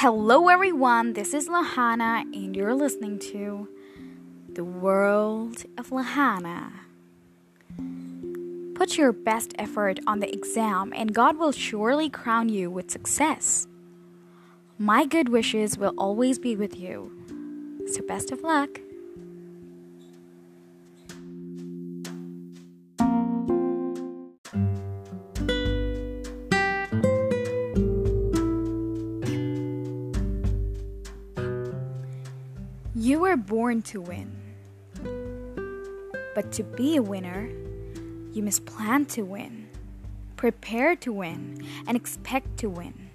Hello, everyone. This is Lahana, and you're listening to The World of Lahana. Put your best effort on the exam, and God will surely crown you with success. My good wishes will always be with you. So, best of luck. You were born to win. But to be a winner, you must plan to win, prepare to win, and expect to win.